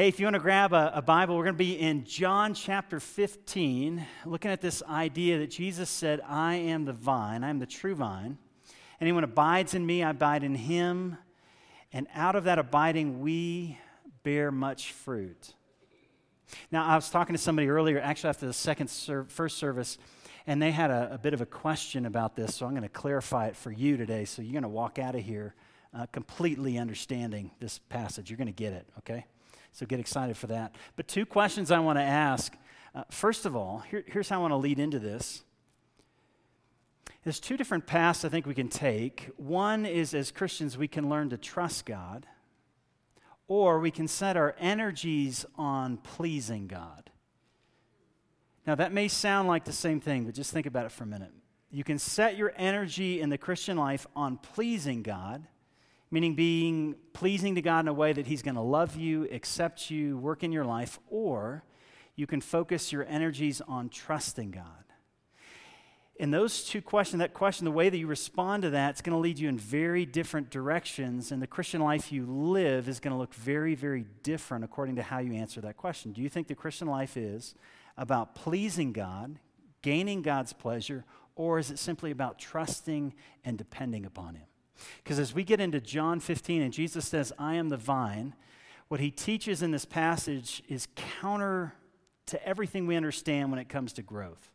Hey, if you want to grab a, a Bible, we're going to be in John chapter 15, looking at this idea that Jesus said, I am the vine, I am the true vine. Anyone abides in me, I abide in him. And out of that abiding, we bear much fruit. Now, I was talking to somebody earlier, actually after the second ser- first service, and they had a, a, bit of a question about this, so I'm going to clarify it for you today. So you're going to walk out of here uh, completely understanding this passage. You're going to get it, okay? So get excited for that. But two questions I want to ask. Uh, first of all, here, here's how I want to lead into this. There's two different paths I think we can take. One is as Christians, we can learn to trust God, or we can set our energies on pleasing God. Now, that may sound like the same thing, but just think about it for a minute. You can set your energy in the Christian life on pleasing God meaning being pleasing to God in a way that He's going to love you, accept you, work in your life, or you can focus your energies on trusting God. And those two questions, that question, the way that you respond to that, it's going to lead you in very different directions, and the Christian life you live is going to look very, very different according to how you answer that question. Do you think the Christian life is about pleasing God, gaining God's pleasure, or is it simply about trusting and depending upon Him? Because as we get into John 15 and Jesus says, I am the vine, what he teaches in this passage is counter to everything we understand when it comes to growth.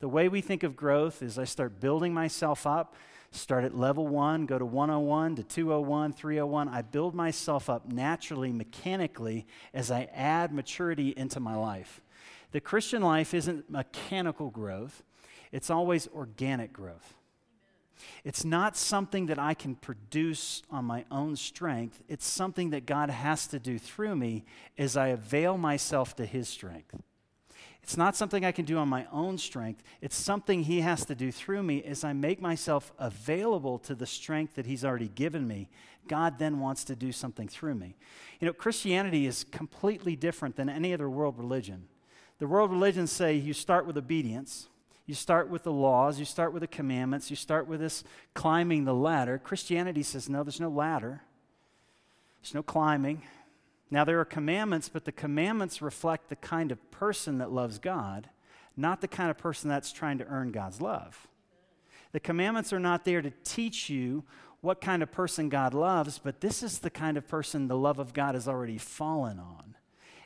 The way we think of growth is I start building myself up, start at level one, go to 101 to 201, 301. I build myself up naturally, mechanically, as I add maturity into my life. The Christian life isn't mechanical growth, it's always organic growth. It's not something that I can produce on my own strength. It's something that God has to do through me as I avail myself to His strength. It's not something I can do on my own strength. It's something He has to do through me as I make myself available to the strength that He's already given me. God then wants to do something through me. You know, Christianity is completely different than any other world religion. The world religions say you start with obedience you start with the laws, you start with the commandments, you start with this climbing the ladder. Christianity says, no, there's no ladder, there's no climbing. Now, there are commandments, but the commandments reflect the kind of person that loves God, not the kind of person that's trying to earn God's love. The commandments are not there to teach you what kind of person God loves, but this is the kind of person the love of God has already fallen on.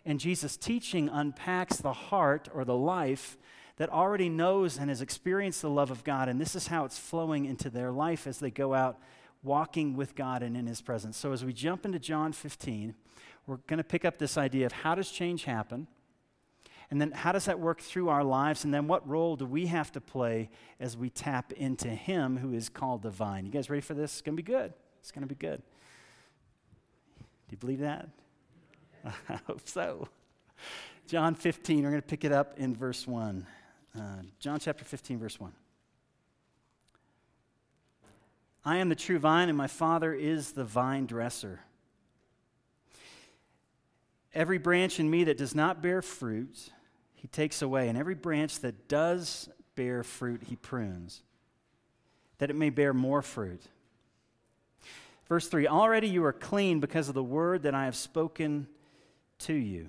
And Jesus' teaching unpacks the heart or the life that already knows and has experienced the love of God, and this is how it's flowing into their life as they go out walking with God and in His presence. So, as we jump into John 15, we're going to pick up this idea of how does change happen? And then, how does that work through our lives? And then, what role do we have to play as we tap into Him who is called the vine? You guys ready for this? It's going to be good. It's going to be good. Do you believe that? I hope so. John 15, we're going to pick it up in verse 1. Uh, John chapter 15, verse 1. I am the true vine, and my Father is the vine dresser. Every branch in me that does not bear fruit, he takes away, and every branch that does bear fruit, he prunes, that it may bear more fruit. Verse 3 Already you are clean because of the word that I have spoken to you.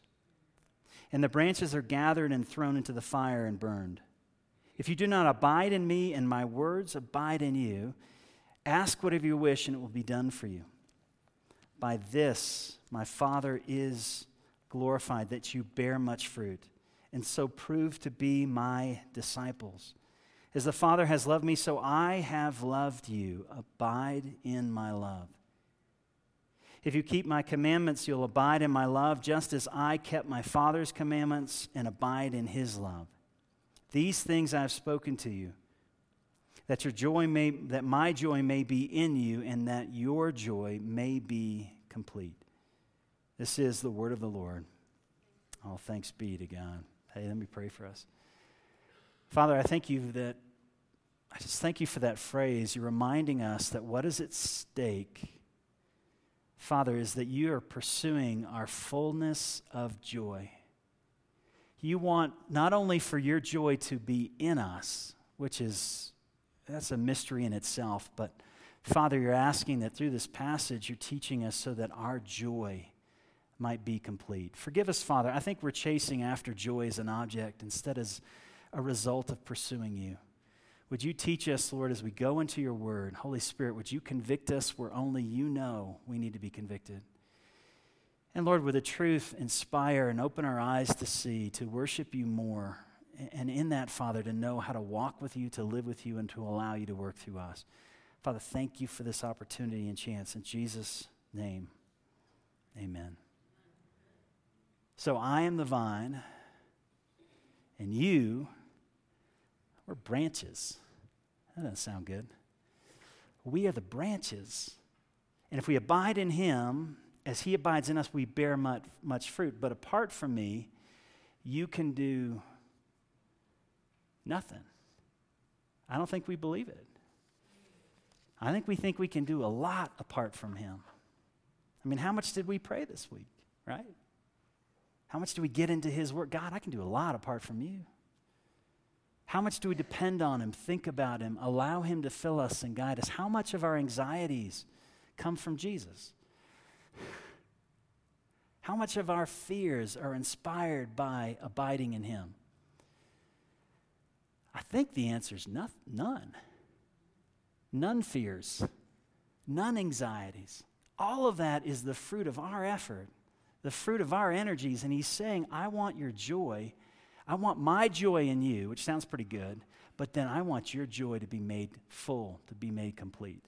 and the branches are gathered and thrown into the fire and burned. If you do not abide in me and my words abide in you, ask whatever you wish and it will be done for you. By this my Father is glorified, that you bear much fruit, and so prove to be my disciples. As the Father has loved me, so I have loved you. Abide in my love. If you keep my commandments, you'll abide in my love, just as I kept my Father's commandments and abide in his love. These things I have spoken to you, that your joy may that my joy may be in you, and that your joy may be complete. This is the word of the Lord. All thanks be to God. Hey, let me pray for us. Father, I thank you that, I just thank you for that phrase. You're reminding us that what is at stake, Father, is that you are pursuing our fullness of joy. You want not only for your joy to be in us, which is, that's a mystery in itself, but Father, you're asking that through this passage, you're teaching us so that our joy might be complete. Forgive us, Father. I think we're chasing after joy as an object instead as a result of pursuing you. Would you teach us, Lord, as we go into your word? Holy Spirit, would you convict us where only you know we need to be convicted? And Lord, would the truth inspire and open our eyes to see, to worship you more, and in that, Father, to know how to walk with you, to live with you, and to allow you to work through us. Father, thank you for this opportunity and chance. In Jesus' name, amen. So I am the vine, and you were branches. That doesn't sound good. We are the branches. And if we abide in him, as he abides in us, we bear much, much fruit. But apart from me, you can do nothing. I don't think we believe it. I think we think we can do a lot apart from Him. I mean, how much did we pray this week, right? How much do we get into His work? God, I can do a lot apart from you. How much do we depend on Him, think about Him, allow Him to fill us and guide us? How much of our anxieties come from Jesus? How much of our fears are inspired by abiding in Him? I think the answer is none none fears, none anxieties. All of that is the fruit of our effort, the fruit of our energies. And he's saying, I want your joy. I want my joy in you, which sounds pretty good, but then I want your joy to be made full, to be made complete.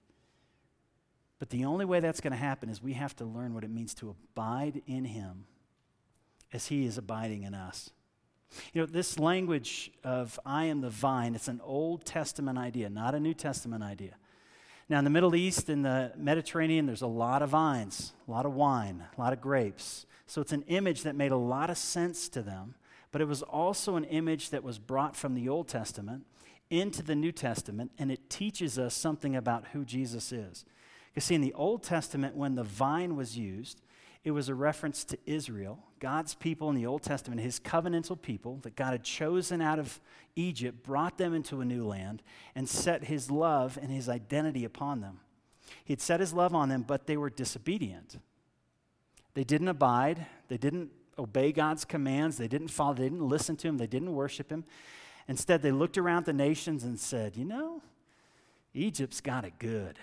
But the only way that's going to happen is we have to learn what it means to abide in him as he is abiding in us. You know, this language of I am the vine, it's an Old Testament idea, not a New Testament idea. Now, in the Middle East, in the Mediterranean, there's a lot of vines, a lot of wine, a lot of grapes. So it's an image that made a lot of sense to them, but it was also an image that was brought from the Old Testament into the New Testament, and it teaches us something about who Jesus is. Because, see, in the Old Testament, when the vine was used, it was a reference to Israel, God's people in the Old Testament, his covenantal people that God had chosen out of Egypt, brought them into a new land, and set his love and his identity upon them. He had set his love on them, but they were disobedient. They didn't abide, they didn't obey God's commands, they didn't follow, they didn't listen to him, they didn't worship him. Instead, they looked around the nations and said, You know, Egypt's got it good.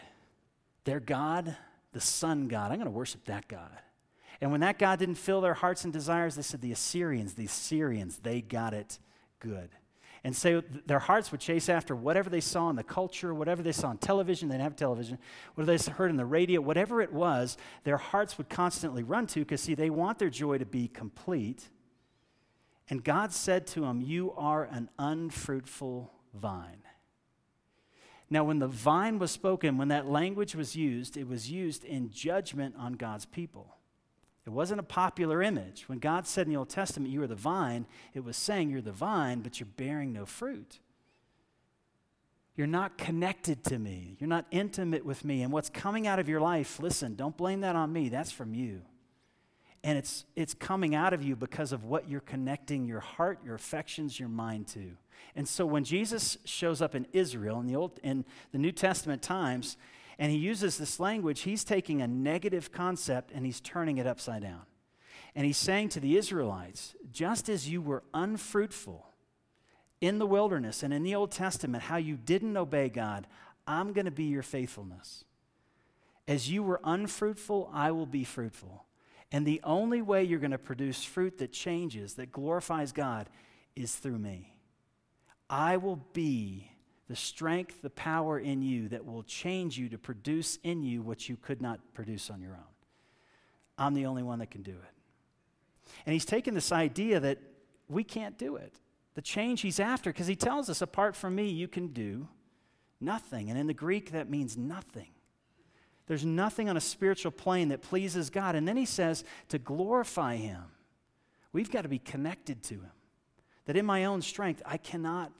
Their God, the sun God, I'm going to worship that God. And when that God didn't fill their hearts and desires, they said, the Assyrians, the Assyrians, they got it good. And so their hearts would chase after whatever they saw in the culture, whatever they saw on television, they didn't have television, whatever they heard in the radio, whatever it was, their hearts would constantly run to because, see, they want their joy to be complete. And God said to them, You are an unfruitful vine. Now, when the vine was spoken, when that language was used, it was used in judgment on God's people. It wasn't a popular image. When God said in the Old Testament, You are the vine, it was saying you're the vine, but you're bearing no fruit. You're not connected to me. You're not intimate with me. And what's coming out of your life, listen, don't blame that on me. That's from you. And it's, it's coming out of you because of what you're connecting your heart, your affections, your mind to. And so when Jesus shows up in Israel in the, Old, in the New Testament times, and he uses this language, he's taking a negative concept and he's turning it upside down. And he's saying to the Israelites, just as you were unfruitful in the wilderness and in the Old Testament, how you didn't obey God, I'm going to be your faithfulness. As you were unfruitful, I will be fruitful. And the only way you're going to produce fruit that changes, that glorifies God, is through me. I will be the strength, the power in you that will change you to produce in you what you could not produce on your own. I'm the only one that can do it. And he's taken this idea that we can't do it. The change he's after, because he tells us, apart from me, you can do nothing. And in the Greek, that means nothing. There's nothing on a spiritual plane that pleases God. And then he says, to glorify him, we've got to be connected to him. That in my own strength, I cannot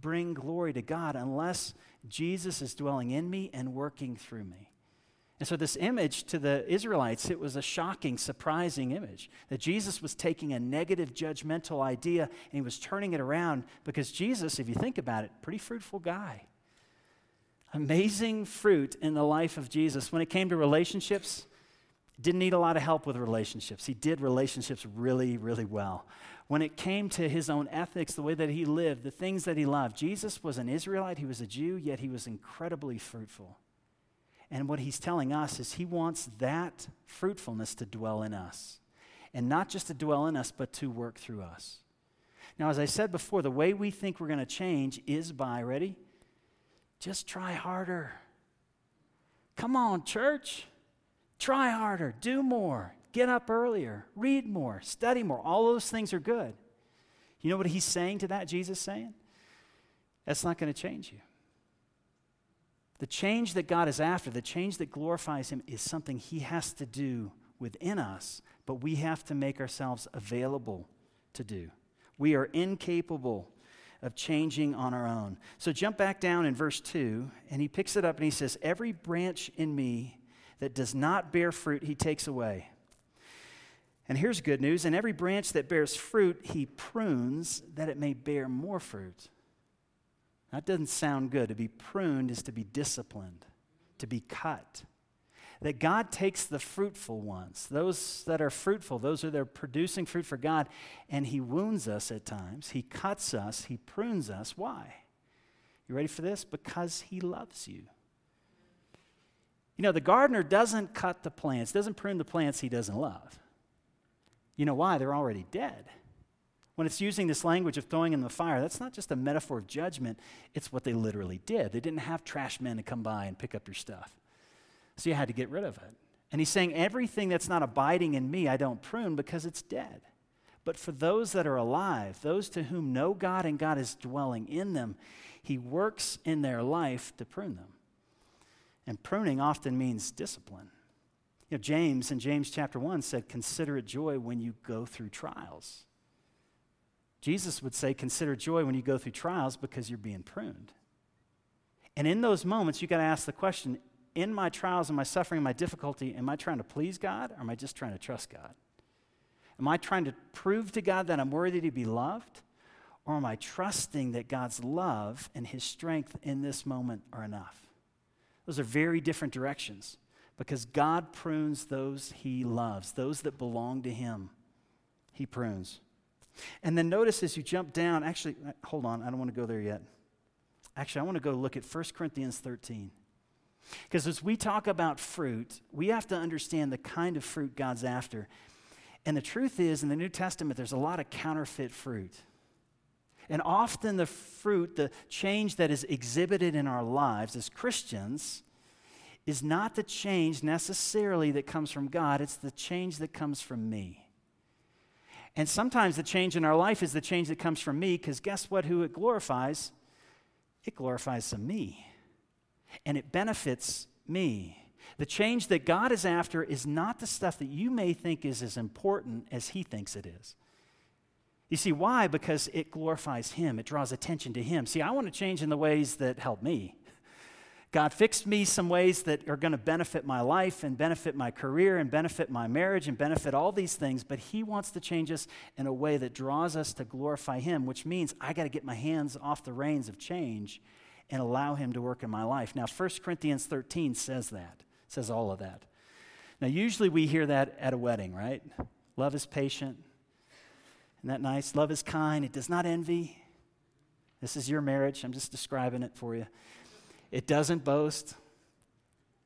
bring glory to God unless Jesus is dwelling in me and working through me. And so, this image to the Israelites, it was a shocking, surprising image that Jesus was taking a negative, judgmental idea and he was turning it around because Jesus, if you think about it, pretty fruitful guy. Amazing fruit in the life of Jesus. When it came to relationships, didn't need a lot of help with relationships. He did relationships really, really well. When it came to his own ethics, the way that he lived, the things that he loved, Jesus was an Israelite, he was a Jew, yet he was incredibly fruitful. And what he's telling us is he wants that fruitfulness to dwell in us. And not just to dwell in us, but to work through us. Now, as I said before, the way we think we're going to change is by, ready? Just try harder. Come on, church. Try harder. Do more. Get up earlier. Read more. Study more. All those things are good. You know what he's saying to that, Jesus saying? That's not going to change you. The change that God is after, the change that glorifies Him, is something He has to do within us, but we have to make ourselves available to do. We are incapable of changing on our own. So jump back down in verse 2, and he picks it up and he says, Every branch in me that does not bear fruit, he takes away. And here's good news and every branch that bears fruit, he prunes that it may bear more fruit. That doesn't sound good. To be pruned is to be disciplined, to be cut. That God takes the fruitful ones, those that are fruitful, those that are producing fruit for God, and He wounds us at times. He cuts us, He prunes us. Why? You ready for this? Because He loves you. You know, the gardener doesn't cut the plants, doesn't prune the plants he doesn't love. You know why? They're already dead. When it's using this language of throwing in the fire, that's not just a metaphor of judgment, it's what they literally did. They didn't have trash men to come by and pick up your stuff. So you had to get rid of it. And he's saying, everything that's not abiding in me, I don't prune because it's dead. But for those that are alive, those to whom know God and God is dwelling in them, he works in their life to prune them. And pruning often means discipline. You know, James in James chapter 1 said, Consider it joy when you go through trials. Jesus would say, Consider joy when you go through trials because you're being pruned. And in those moments, you got to ask the question in my trials and my suffering my difficulty, am I trying to please God or am I just trying to trust God? Am I trying to prove to God that I'm worthy to be loved? Or am I trusting that God's love and his strength in this moment are enough? Those are very different directions because God prunes those he loves, those that belong to him. He prunes. And then notice as you jump down, actually, uh, hold on, I don't want to go there yet. Actually, I want to go look at 1 Corinthians 13. Because as we talk about fruit, we have to understand the kind of fruit God's after. And the truth is, in the New Testament, there's a lot of counterfeit fruit. And often the fruit, the change that is exhibited in our lives as Christians, is not the change necessarily that comes from God, it's the change that comes from me. And sometimes the change in our life is the change that comes from me, because guess what? Who it glorifies? It glorifies some me. And it benefits me. The change that God is after is not the stuff that you may think is as important as He thinks it is. You see, why? Because it glorifies Him, it draws attention to Him. See, I want to change in the ways that help me. God fixed me some ways that are going to benefit my life and benefit my career and benefit my marriage and benefit all these things, but He wants to change us in a way that draws us to glorify Him, which means I got to get my hands off the reins of change and allow Him to work in my life. Now, 1 Corinthians 13 says that, says all of that. Now, usually we hear that at a wedding, right? Love is patient. Isn't that nice? Love is kind. It does not envy. This is your marriage. I'm just describing it for you. It doesn't boast.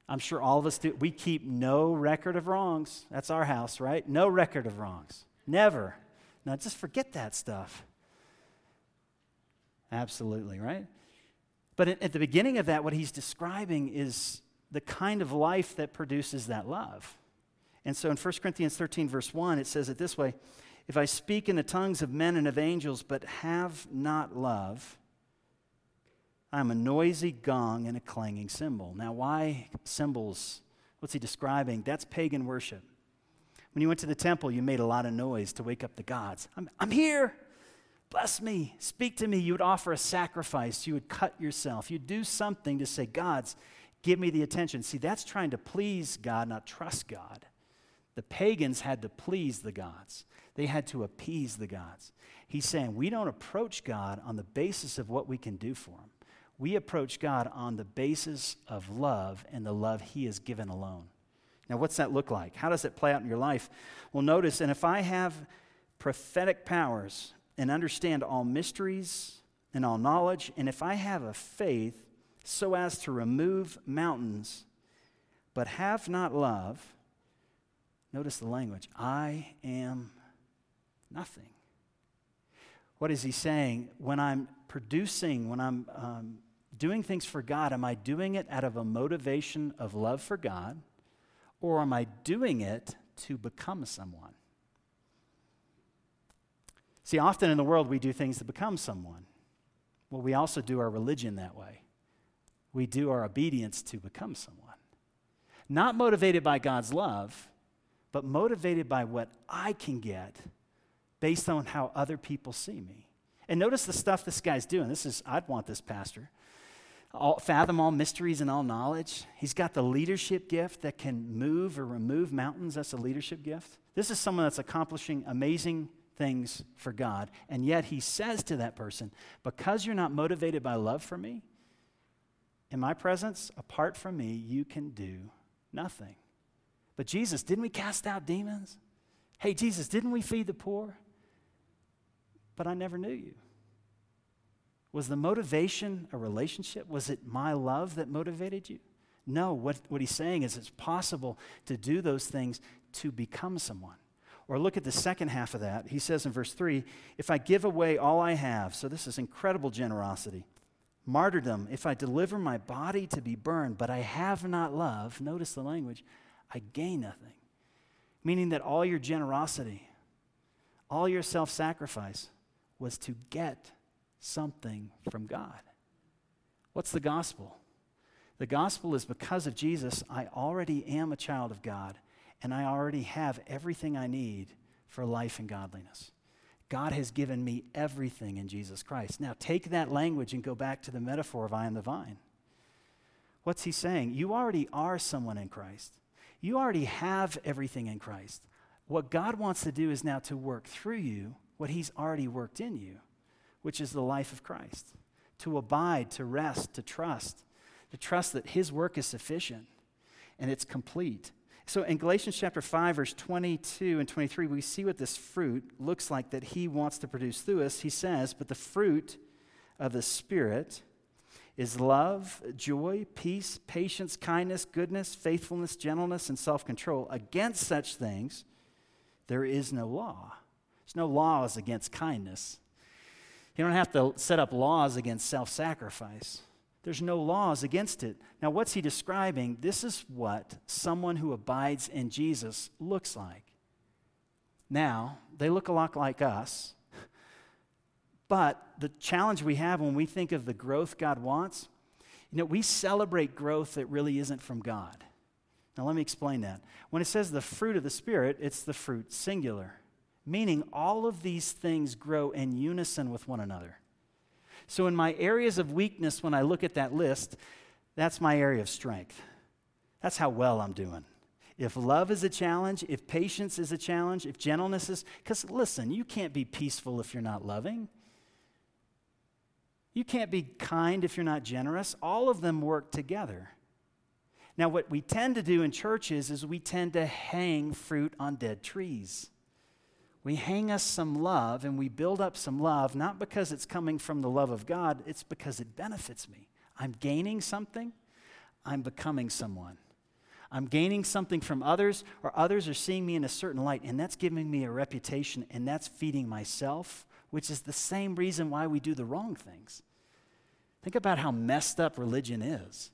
I'm sure all of us do. We keep no record of wrongs. That's our house, right? No record of wrongs. Never. Now, just forget that stuff. Absolutely, right? But at the beginning of that, what he's describing is the kind of life that produces that love. And so in 1 Corinthians 13, verse 1, it says it this way If I speak in the tongues of men and of angels, but have not love, I'm a noisy gong and a clanging cymbal. Now, why cymbals? What's he describing? That's pagan worship. When you went to the temple, you made a lot of noise to wake up the gods. I'm, I'm here. bless me, speak to me. You would offer a sacrifice. You would cut yourself. You'd do something to say, God's, give me the attention. See, that's trying to please God, not trust God. The pagans had to please the gods, they had to appease the gods. He's saying we don't approach God on the basis of what we can do for him. We approach God on the basis of love and the love he has given alone. Now, what's that look like? How does it play out in your life? Well, notice, and if I have prophetic powers and understand all mysteries and all knowledge, and if I have a faith so as to remove mountains, but have not love, notice the language I am nothing. What is he saying? When I'm producing, when I'm um, doing things for God, am I doing it out of a motivation of love for God, or am I doing it to become someone? See, often in the world we do things to become someone. Well, we also do our religion that way. We do our obedience to become someone. Not motivated by God's love, but motivated by what I can get based on how other people see me. And notice the stuff this guy's doing. This is, I'd want this pastor. All, fathom all mysteries and all knowledge. He's got the leadership gift that can move or remove mountains. That's a leadership gift. This is someone that's accomplishing amazing things for God. And yet he says to that person, Because you're not motivated by love for me, in my presence, apart from me, you can do nothing. But Jesus, didn't we cast out demons? Hey, Jesus, didn't we feed the poor? But I never knew you. Was the motivation a relationship? Was it my love that motivated you? No, what, what he's saying is it's possible to do those things to become someone. Or look at the second half of that. He says in verse 3 If I give away all I have, so this is incredible generosity, martyrdom, if I deliver my body to be burned, but I have not love, notice the language, I gain nothing. Meaning that all your generosity, all your self sacrifice was to get something from God. What's the gospel? The gospel is because of Jesus, I already am a child of God and I already have everything I need for life and godliness. God has given me everything in Jesus Christ. Now, take that language and go back to the metaphor of I am the vine. What's he saying? You already are someone in Christ. You already have everything in Christ. What God wants to do is now to work through you what he's already worked in you, which is the life of Christ. To abide, to rest, to trust, to trust that his work is sufficient and it's complete. So in Galatians chapter 5, verse 22 and 23, we see what this fruit looks like that he wants to produce through us. He says, But the fruit of the Spirit is love, joy, peace, patience, kindness, goodness, faithfulness, gentleness, and self control. Against such things, there is no law. There's no laws against kindness. You don't have to set up laws against self sacrifice. There's no laws against it. Now, what's he describing? This is what someone who abides in Jesus looks like. Now, they look a lot like us, but the challenge we have when we think of the growth God wants, you know, we celebrate growth that really isn't from God. Now, let me explain that. When it says the fruit of the Spirit, it's the fruit singular, meaning all of these things grow in unison with one another. So, in my areas of weakness, when I look at that list, that's my area of strength. That's how well I'm doing. If love is a challenge, if patience is a challenge, if gentleness is, because listen, you can't be peaceful if you're not loving. You can't be kind if you're not generous. All of them work together. Now, what we tend to do in churches is we tend to hang fruit on dead trees we hang us some love and we build up some love, not because it's coming from the love of God, it's because it benefits me. I'm gaining something, I'm becoming someone. I'm gaining something from others, or others are seeing me in a certain light, and that's giving me a reputation, and that's feeding myself, which is the same reason why we do the wrong things. Think about how messed up religion is.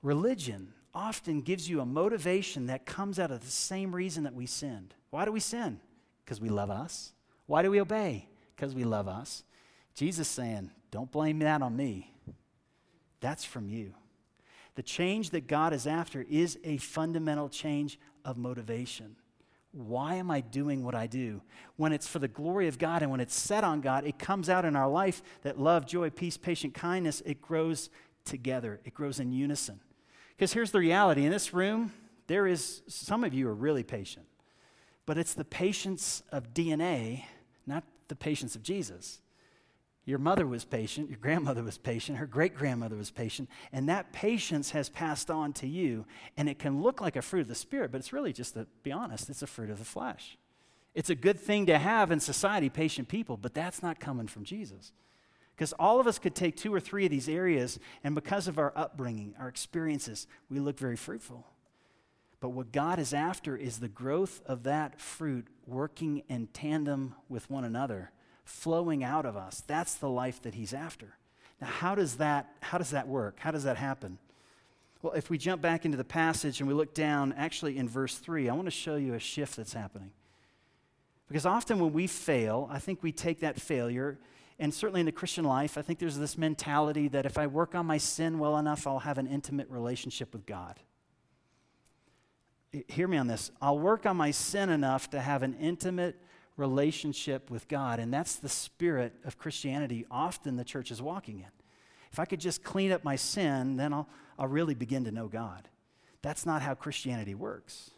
Religion often gives you a motivation that comes out of the same reason that we sinned. Why do we sin? Because we love us. Why do we obey? Because we love us. Jesus saying, Don't blame that on me. That's from you. The change that God is after is a fundamental change of motivation. why am I doing what I do? When it's for the glory of God and when it's set on God, it comes out in our life that love, joy, peace, patient kindness, it grows together, it grows in unison. Because here's the reality in this room, there is, some of you are really patient, but it's the patience of DNA, not the patience of Jesus. Your mother was patient, your grandmother was patient, her great grandmother was patient, and that patience has passed on to you. And it can look like a fruit of the Spirit, but it's really just, to be honest, it's a fruit of the flesh. It's a good thing to have in society, patient people, but that's not coming from Jesus. Because all of us could take two or three of these areas, and because of our upbringing, our experiences, we look very fruitful. But what God is after is the growth of that fruit working in tandem with one another flowing out of us. That's the life that he's after. Now, how does that, how does that work? How does that happen? Well, if we jump back into the passage and we look down, actually in verse 3, I want to show you a shift that's happening. Because often when we fail, I think we take that failure, and certainly in the Christian life, I think there's this mentality that if I work on my sin well enough, I'll have an intimate relationship with God. Hear me on this. I'll work on my sin enough to have an intimate relationship with God. And that's the spirit of Christianity often the church is walking in. If I could just clean up my sin, then I'll, I'll really begin to know God. That's not how Christianity works.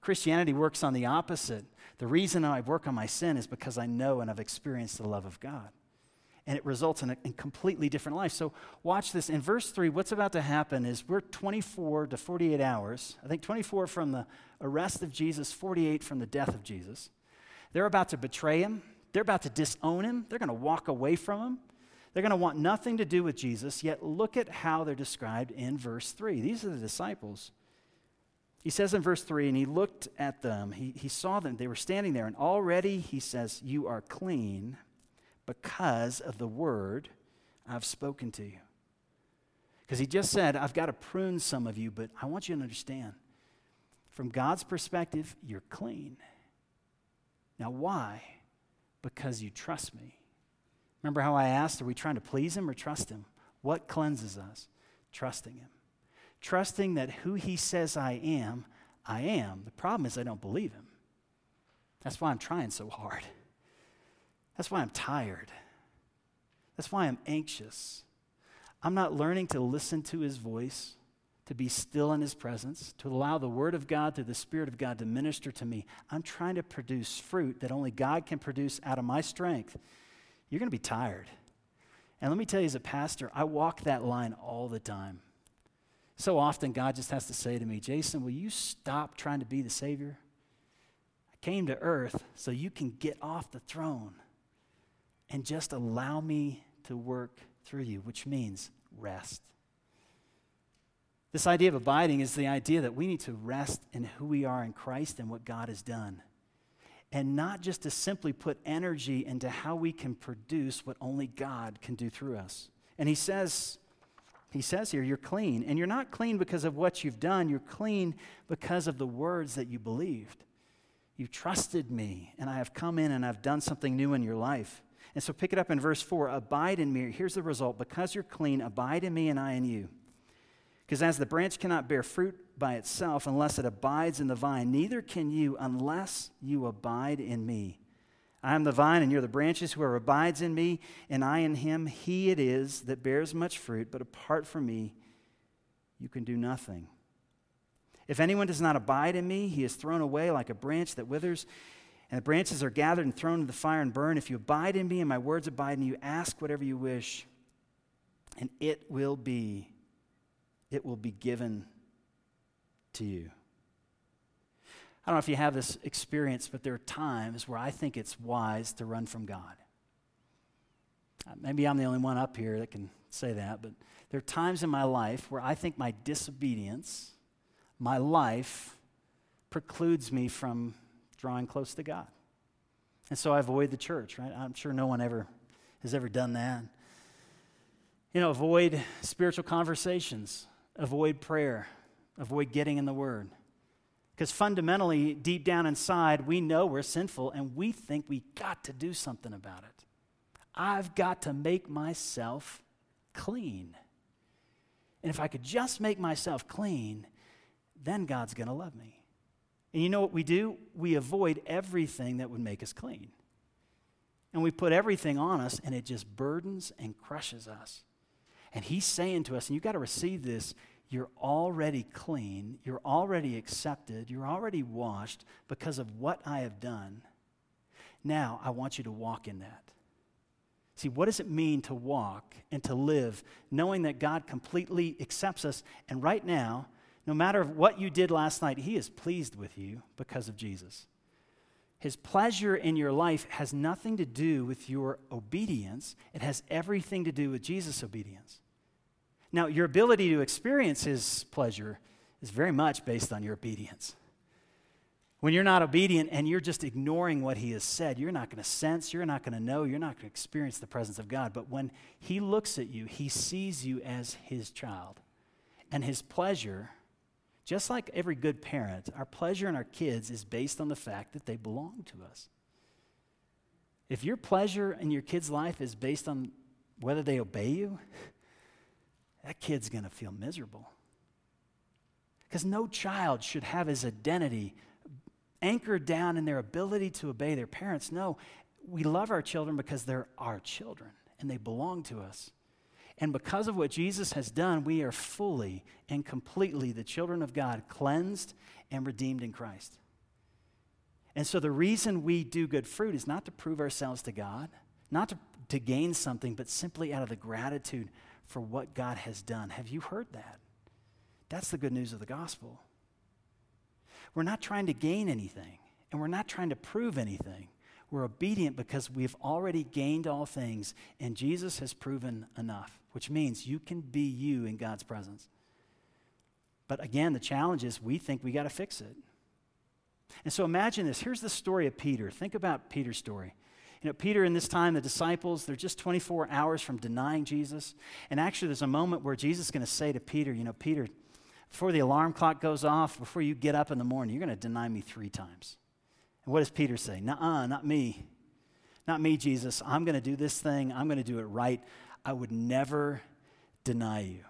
Christianity works on the opposite. The reason I work on my sin is because I know and I've experienced the love of God. And it results in a in completely different life. So, watch this. In verse 3, what's about to happen is we're 24 to 48 hours. I think 24 from the arrest of Jesus, 48 from the death of Jesus. They're about to betray him, they're about to disown him, they're going to walk away from him. They're going to want nothing to do with Jesus, yet look at how they're described in verse 3. These are the disciples. He says in verse 3, and he looked at them, he, he saw them, they were standing there, and already he says, You are clean because of the word I've spoken to you. Because he just said, I've got to prune some of you, but I want you to understand from God's perspective, you're clean. Now, why? Because you trust me. Remember how I asked, are we trying to please him or trust him? What cleanses us? Trusting him. Trusting that who he says I am, I am. The problem is I don't believe him. That's why I'm trying so hard. That's why I'm tired. That's why I'm anxious. I'm not learning to listen to his voice to be still in His presence, to allow the Word of God through the Spirit of God to minister to me. I'm trying to produce fruit that only God can produce out of my strength. You're going to be tired. And let me tell you, as a pastor, I walk that line all the time. So often, God just has to say to me, Jason, will you stop trying to be the Savior? I came to earth so you can get off the throne and just allow me to work through you, which means rest. This idea of abiding is the idea that we need to rest in who we are in Christ and what God has done. And not just to simply put energy into how we can produce what only God can do through us. And he says, he says here, you're clean. And you're not clean because of what you've done, you're clean because of the words that you believed. You trusted me, and I have come in and I've done something new in your life. And so pick it up in verse 4 Abide in me. Here's the result because you're clean, abide in me and I in you. Because as the branch cannot bear fruit by itself unless it abides in the vine, neither can you unless you abide in me. I am the vine, and you're the branches. Whoever abides in me, and I in him, he it is that bears much fruit, but apart from me, you can do nothing. If anyone does not abide in me, he is thrown away like a branch that withers, and the branches are gathered and thrown into the fire and burned. If you abide in me, and my words abide in you, ask whatever you wish, and it will be it will be given to you. I don't know if you have this experience, but there are times where I think it's wise to run from God. Uh, maybe I'm the only one up here that can say that, but there are times in my life where I think my disobedience, my life, precludes me from drawing close to God. And so I avoid the church, right? I'm sure no one ever has ever done that. You know, avoid spiritual conversations avoid prayer, avoid getting in the Word. Because fundamentally, deep down inside, we know we're sinful and we think we got to do something about it. I've got to make myself clean. And if I could just make myself clean, then God's going to love me. And you know what we do? We avoid everything that would make us clean. And we put everything on us, and it just burdens and crushes us. And he's saying to us, and you've got to receive this you're already clean, you're already accepted, you're already washed because of what I have done. Now, I want you to walk in that. See, what does it mean to walk and to live knowing that God completely accepts us? And right now, no matter what you did last night, He is pleased with you because of Jesus. His pleasure in your life has nothing to do with your obedience, it has everything to do with Jesus' obedience. Now, your ability to experience His pleasure is very much based on your obedience. When you're not obedient and you're just ignoring what he has said, you're not going to sense, you're not going to know, you're not going to experience the presence of God. But when he looks at you, he sees you as his child. And his pleasure, just like every good parent, our pleasure in our kids is based on the fact that they belong to us. If your pleasure in your kid's life is based on whether they obey you, that kid's going to feel miserable. Because no child should have his identity anchored down in their ability to obey their parents. No, we love our children because they're our children and they belong to us. And because of what Jesus has done, we are fully and completely the children of God, cleansed and redeemed in Christ. And so the reason we do good fruit is not to prove ourselves to God, not to, to gain something, but simply out of the gratitude for what God has done. Have you heard that? That's the good news of the gospel. We're not trying to gain anything, and we're not trying to prove anything. We're obedient because we've already gained all things, and Jesus has proven enough, which means you can be you in God's presence. But again, the challenge is we think we got to fix it. And so imagine this. Here's the story of Peter. Think about Peter's story. You know, Peter, in this time, the disciples, they're just 24 hours from denying Jesus. And actually, there's a moment where Jesus is going to say to Peter, You know, Peter, before the alarm clock goes off, before you get up in the morning, you're going to deny me three times. And what does Peter say? Nuh-uh, not me. Not me, Jesus. I'm going to do this thing. I'm going to do it right. I would never deny you.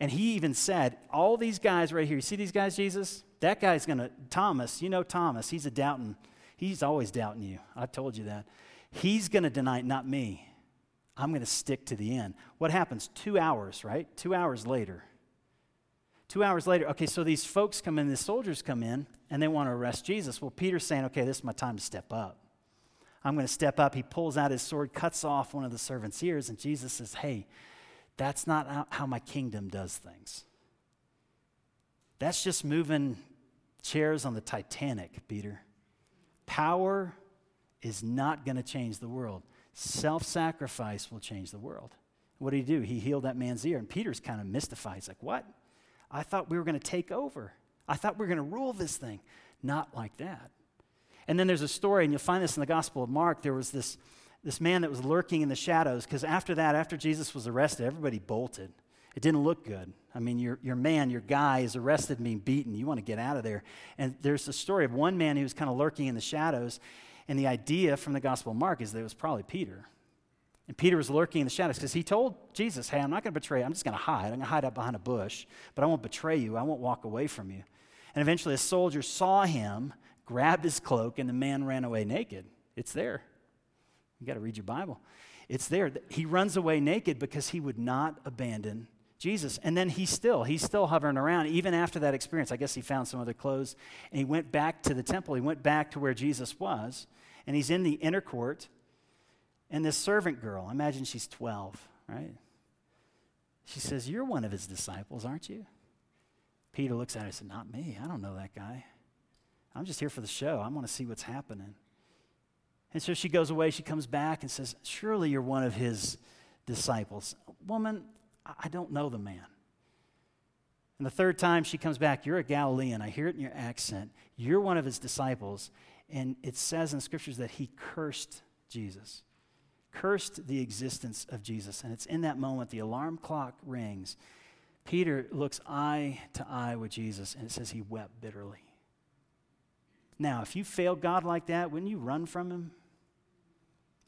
And he even said, all these guys right here, you see these guys, Jesus? That guy's going to, Thomas, you know Thomas, he's a doubting. He's always doubting you. I've told you that. He's going to deny, it, not me. I'm going to stick to the end. What happens? Two hours, right? Two hours later, Two hours later, okay, so these folks come in, the soldiers come in, and they want to arrest Jesus. Well, Peter's saying, okay, this is my time to step up. I'm going to step up. He pulls out his sword, cuts off one of the servant's ears, and Jesus says, hey, that's not how my kingdom does things. That's just moving chairs on the Titanic, Peter. Power is not going to change the world. Self sacrifice will change the world. What did he do? He healed that man's ear. And Peter's kind of mystified. He's like, What? I thought we were going to take over. I thought we were going to rule this thing. Not like that. And then there's a story, and you'll find this in the Gospel of Mark. There was this, this man that was lurking in the shadows, because after that, after Jesus was arrested, everybody bolted. It didn't look good. I mean, your, your man, your guy is arrested being beaten. You want to get out of there. And there's a story of one man who was kind of lurking in the shadows. And the idea from the Gospel of Mark is that it was probably Peter. And Peter was lurking in the shadows because he told Jesus, Hey, I'm not going to betray you. I'm just going to hide. I'm going to hide up behind a bush, but I won't betray you. I won't walk away from you. And eventually a soldier saw him, grabbed his cloak, and the man ran away naked. It's there. You got to read your Bible. It's there. He runs away naked because he would not abandon Jesus. And then he's still, he's still hovering around even after that experience. I guess he found some other clothes and he went back to the temple. He went back to where Jesus was. And he's in the inner court and this servant girl, imagine she's 12, right? She says, You're one of his disciples, aren't you? Peter looks at her and says, Not me. I don't know that guy. I'm just here for the show. I want to see what's happening. And so she goes away. She comes back and says, Surely you're one of his disciples. Woman, I don't know the man. And the third time she comes back, You're a Galilean. I hear it in your accent. You're one of his disciples. And it says in scriptures that he cursed Jesus cursed the existence of Jesus. And it's in that moment the alarm clock rings. Peter looks eye to eye with Jesus, and it says he wept bitterly. Now, if you fail God like that, wouldn't you run from him?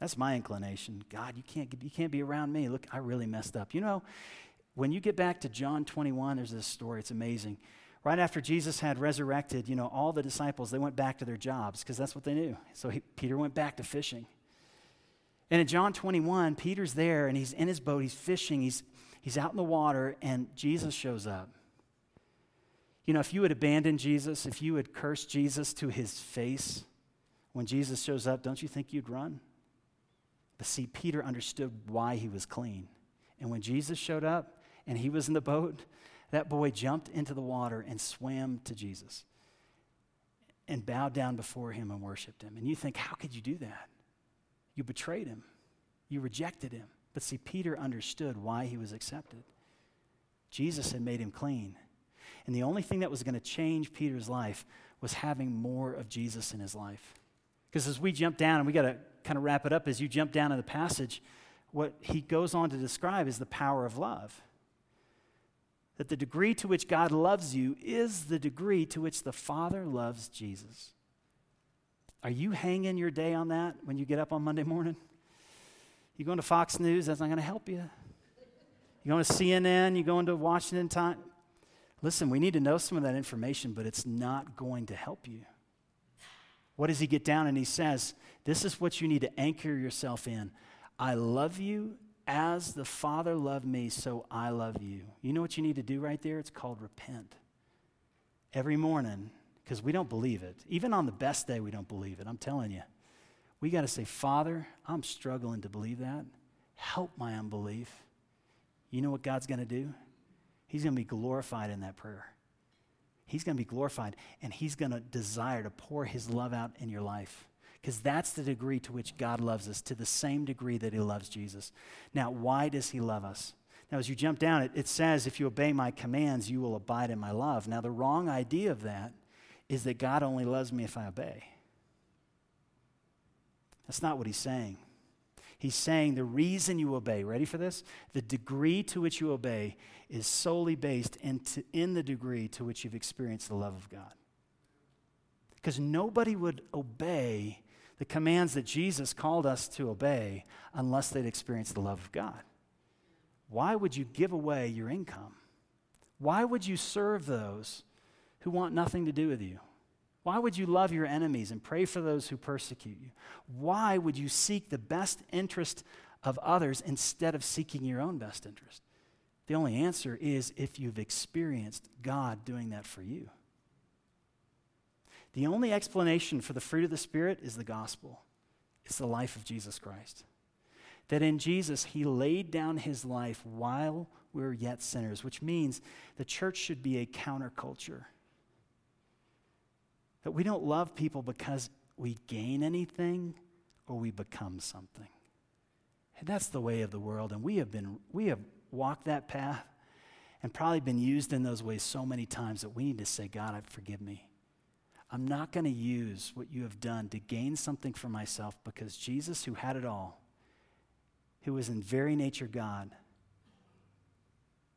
That's my inclination. God, you can't, you can't be around me. Look, I really messed up. You know, when you get back to John 21, there's this story. It's amazing. Right after Jesus had resurrected, you know, all the disciples, they went back to their jobs because that's what they knew. So he, Peter went back to fishing. And in John 21, Peter's there and he's in his boat, he's fishing, he's, he's out in the water, and Jesus shows up. You know, if you had abandoned Jesus, if you had cursed Jesus to his face, when Jesus shows up, don't you think you'd run? But see, Peter understood why he was clean. And when Jesus showed up and he was in the boat, that boy jumped into the water and swam to Jesus and bowed down before him and worshiped him. And you think, how could you do that? You betrayed him, you rejected him. But see, Peter understood why he was accepted. Jesus had made him clean. And the only thing that was going to change Peter's life was having more of Jesus in his life. Because as we jump down, and we got to kind of wrap it up, as you jump down in the passage, what he goes on to describe is the power of love that the degree to which God loves you is the degree to which the Father loves Jesus. Are you hanging your day on that when you get up on Monday morning? You going to Fox News? That's not going to help you. You going to CNN? You going to Washington Times? Listen, we need to know some of that information, but it's not going to help you. What does he get down and he says, This is what you need to anchor yourself in. I love you as the Father loved me, so I love you. You know what you need to do right there? It's called repent. Every morning, because we don't believe it. Even on the best day, we don't believe it. I'm telling you. We got to say, Father, I'm struggling to believe that. Help my unbelief. You know what God's going to do? He's going to be glorified in that prayer. He's going to be glorified, and He's going to desire to pour His love out in your life because that's the degree to which God loves us, to the same degree that He loves Jesus. Now, why does He love us? Now, as you jump down, it, it says, If you obey my commands, you will abide in my love. Now, the wrong idea of that is that God only loves me if I obey. That's not what He's saying. He's saying the reason you obey, ready for this? The degree to which you obey is solely based into, in the degree to which you've experienced the love of God. Because nobody would obey the commands that Jesus called us to obey unless they'd experienced the love of God. Why would you give away your income? Why would you serve those who want nothing to do with you? Why would you love your enemies and pray for those who persecute you? Why would you seek the best interest of others instead of seeking your own best interest? The only answer is if you've experienced God doing that for you. The only explanation for the fruit of the Spirit is the gospel. It's the life of Jesus Christ. That in Jesus, he laid down his life while we were yet sinners, which means the church should be a counterculture. That we don't love people because we gain anything or we become something. And that's the way of the world. And we have been, we have walked that path and probably been used in those ways so many times that we need to say, God, I forgive me. I'm not going to use what you have done to gain something for myself because Jesus, who had it all, who was in very nature God,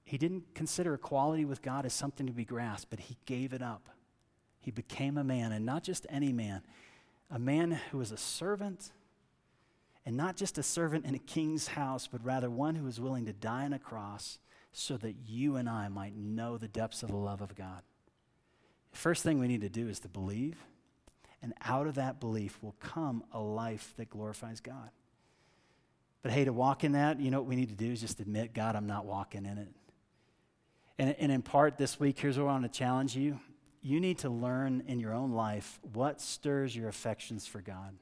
he didn't consider equality with God as something to be grasped, but he gave it up. He became a man, and not just any man, a man who was a servant, and not just a servant in a king's house, but rather one who was willing to die on a cross so that you and I might know the depths of the love of God. First thing we need to do is to believe, and out of that belief will come a life that glorifies God. But hey, to walk in that, you know what we need to do is just admit, God, I'm not walking in it. And, and in part, this week, here's what I want to challenge you. You need to learn in your own life what stirs your affections for God.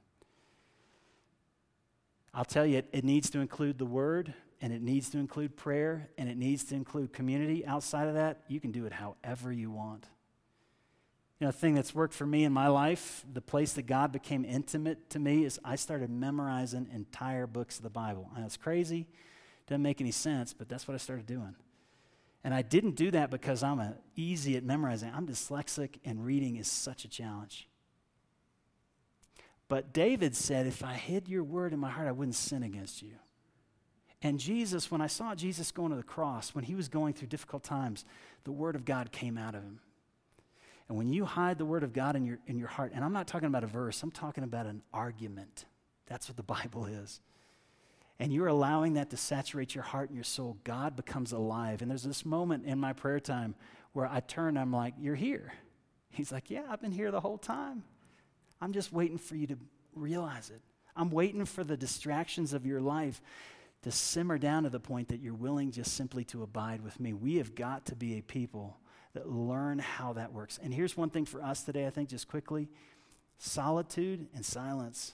I'll tell you, it, it needs to include the Word, and it needs to include prayer, and it needs to include community. Outside of that, you can do it however you want. You know, the thing that's worked for me in my life, the place that God became intimate to me, is I started memorizing entire books of the Bible. And it's crazy, doesn't make any sense, but that's what I started doing. And I didn't do that because I'm a, easy at memorizing. I'm dyslexic, and reading is such a challenge. But David said, If I hid your word in my heart, I wouldn't sin against you. And Jesus, when I saw Jesus going to the cross, when he was going through difficult times, the word of God came out of him. And when you hide the word of God in your, in your heart, and I'm not talking about a verse, I'm talking about an argument. That's what the Bible is. And you're allowing that to saturate your heart and your soul, God becomes alive. And there's this moment in my prayer time where I turn, I'm like, You're here. He's like, Yeah, I've been here the whole time. I'm just waiting for you to realize it. I'm waiting for the distractions of your life to simmer down to the point that you're willing just simply to abide with me. We have got to be a people that learn how that works. And here's one thing for us today, I think, just quickly solitude and silence.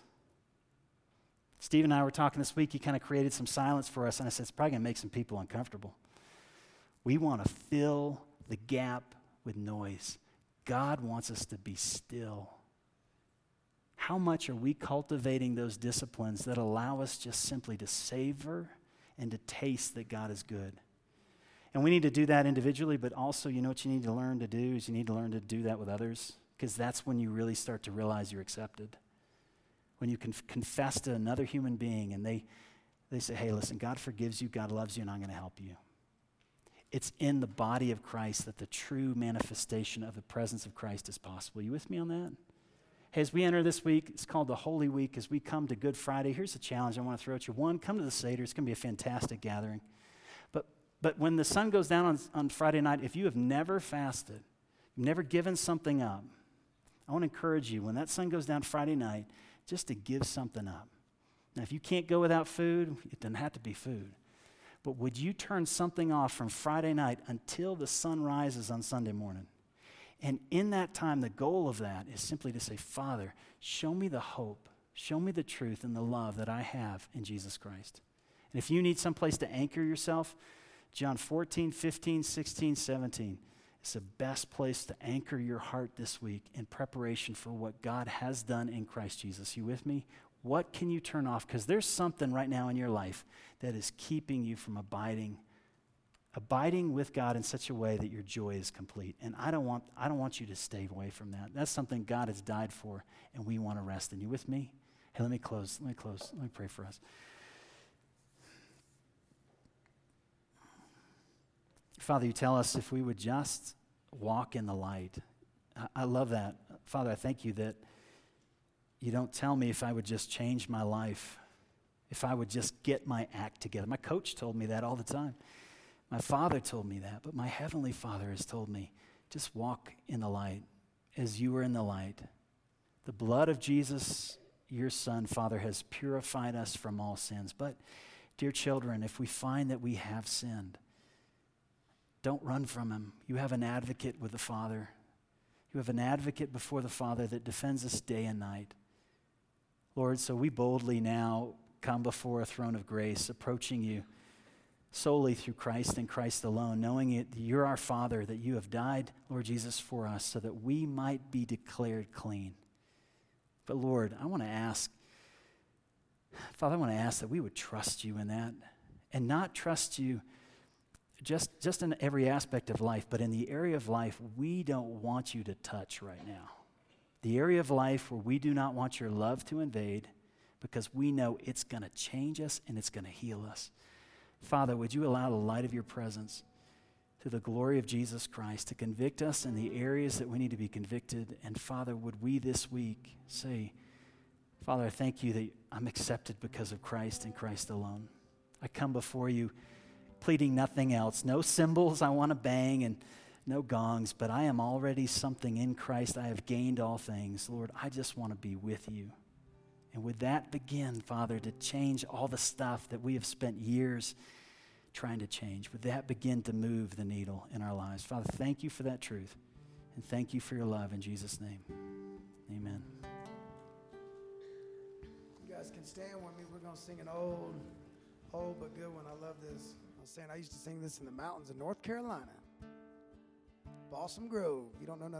Steve and I were talking this week. He kind of created some silence for us, and I said, it's probably going to make some people uncomfortable. We want to fill the gap with noise. God wants us to be still. How much are we cultivating those disciplines that allow us just simply to savor and to taste that God is good? And we need to do that individually, but also, you know what you need to learn to do is you need to learn to do that with others, because that's when you really start to realize you're accepted when you can confess to another human being and they, they say, hey, listen, God forgives you, God loves you, and I'm going to help you. It's in the body of Christ that the true manifestation of the presence of Christ is possible. Are you with me on that? Hey, as we enter this week, it's called the Holy Week. As we come to Good Friday, here's a challenge I want to throw at you. One, come to the Seder. It's going to be a fantastic gathering. But, but when the sun goes down on, on Friday night, if you have never fasted, you've never given something up, I want to encourage you when that sun goes down Friday night, just to give something up. Now, if you can't go without food, it doesn't have to be food. But would you turn something off from Friday night until the sun rises on Sunday morning? And in that time, the goal of that is simply to say, Father, show me the hope, show me the truth and the love that I have in Jesus Christ. And if you need some place to anchor yourself, John 14, 15, 16, 17 it's the best place to anchor your heart this week in preparation for what God has done in Christ Jesus. You with me? What can you turn off? Because there's something right now in your life that is keeping you from abiding, abiding with God in such a way that your joy is complete. And I don't want, I don't want you to stay away from that. That's something God has died for, and we want to rest in. You with me? Hey, let me close. Let me close. Let me pray for us. Father, you tell us if we would just walk in the light. I, love that. Father, I thank you that you don't tell me if I would just change my life, if I would just get my act together. My coach told me that all the time. My father told me that, but my heavenly father has told me just walk in the light as you are in the light. The blood of Jesus, your son, Father, has purified us from all sins. But, dear children, if we find that we have sinned, don't run from him. You have an advocate with the Father. You have an advocate before the Father that defends us day and night. Lord, so we boldly now come before a throne of grace, approaching you solely through Christ and Christ alone, knowing it, you're our Father, that you have died, Lord Jesus, for us, so that we might be declared clean. But Lord, I want to ask, Father, I want to ask that we would trust you in that and not trust you just, just in every aspect of life, but in the area of life we don't want you to touch right now. The area of life where we do not want your love to invade because we know it's going to change us and it's going to heal us. Father, would you allow the light of your presence to the glory of Jesus Christ to convict us in the areas that we need to be convicted? And Father, would we this week say, Father, I thank you that I'm accepted because of Christ and Christ alone. I come before you pleading nothing else. No cymbals I want to bang and no gongs, but I am already something in Christ. I have gained all things. Lord, I just want to be with you. And would that begin, Father, to change all the stuff that we have spent years trying to change? Would that begin to move the needle in our lives? Father, thank you for that truth. And thank you for your love in Jesus' name. Amen. You guys can stand with me. We're going to sing an old, old but good one. I love this was saying I used to sing this in the mountains of North Carolina. Balsam Grove. You don't know nothing